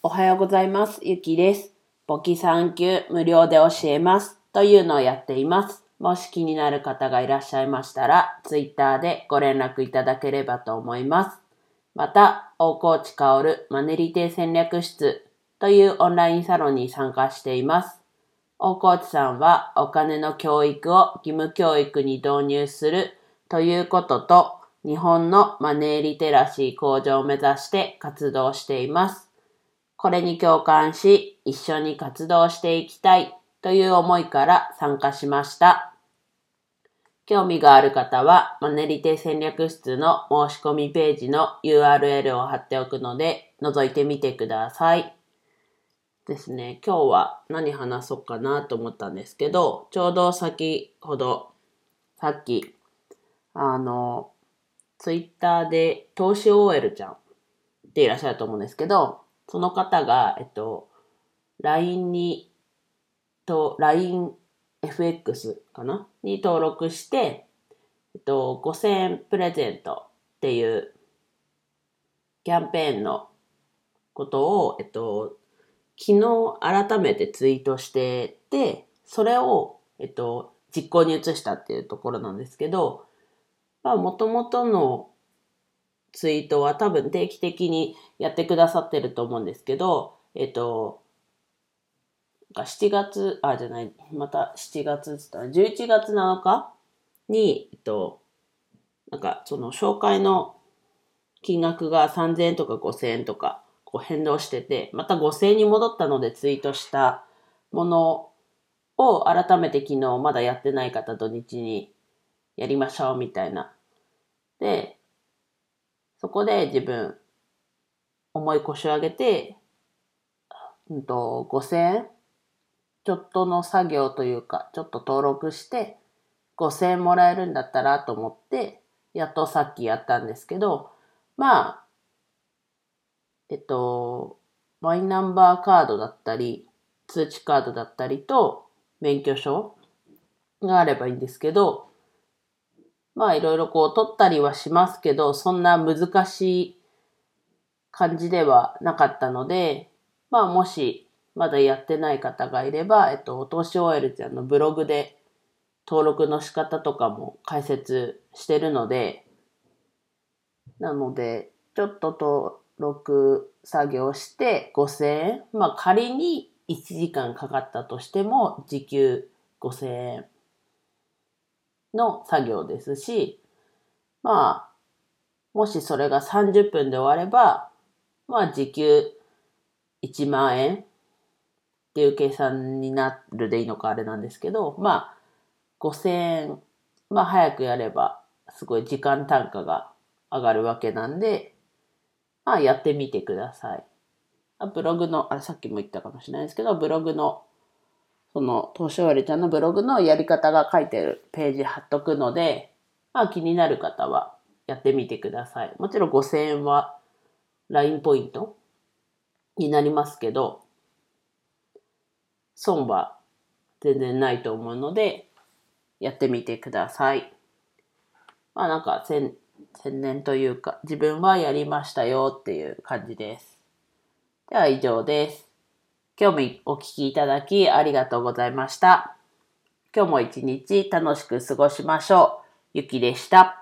おはようございます。ゆきです。簿記3級無料で教えますというのをやっています。もし気になる方がいらっしゃいましたら、ツイッターでご連絡いただければと思います。また、大河内薫マネリテ戦略室というオンラインサロンに参加しています。大河内さんはお金の教育を義務教育に導入するということと、日本のマネーリテラシー向上を目指して活動しています。これに共感し、一緒に活動していきたいという思いから参加しました。興味がある方は、マネリテ戦略室の申し込みページの URL を貼っておくので、覗いてみてください。ですね、今日は何話そうかなと思ったんですけど、ちょうど先ほど、さっき、あの、ツイッターで投資 OL ちゃんっていらっしゃると思うんですけど、その方が、えっと、LINE に、と、LINEFX かな？に登録して、えっと、5000円プレゼントっていうキャンペーンのことを、えっと、昨日改めてツイートしてて、それを、えっと、実行に移したっていうところなんですけど、まあ、もともとのツイートは多分定期的にやってくださってると思うんですけど、えっと、7月、あ、じゃない、また7月って言ったら、11月7日に、えっと、なんかその紹介の金額が3000円とか5000円とかこう変動してて、また5000円に戻ったのでツイートしたものを改めて昨日まだやってない方土日にやりましょうみたいな。で、そこで自分、重い腰を上げて、うんと、5000円ちょっとの作業というか、ちょっと登録して、5000円もらえるんだったらと思って、やっとさっきやったんですけど、まあ、えっと、マイナンバーカードだったり、通知カードだったりと、免許証があればいいんですけど、まあいろいろこう取ったりはしますけど、そんな難しい感じではなかったので、まあもしまだやってない方がいれば、えっと、投資 OL ちゃんのブログで登録の仕方とかも解説してるので、なので、ちょっと登録作業して5000円、まあ仮に1時間かかったとしても時給5000円。の作業ですし、まあ、もしそれが30分で終われば、まあ時給1万円っていう計算になるでいいのかあれなんですけど、まあ5000円、まあ早くやればすごい時間単価が上がるわけなんで、まあやってみてください。ブログの、あれさっきも言ったかもしれないですけど、ブログの、その、投資割ちゃんのブログのやり方が書いてるページ貼っとくので、まあ気になる方はやってみてください。もちろん5000円は LINE ポイントになりますけど、損は全然ないと思うので、やってみてください。まあなんか宣伝というか、自分はやりましたよっていう感じです。では以上です。今日もお聞きいただきありがとうございました。今日も一日楽しく過ごしましょう。ゆきでした。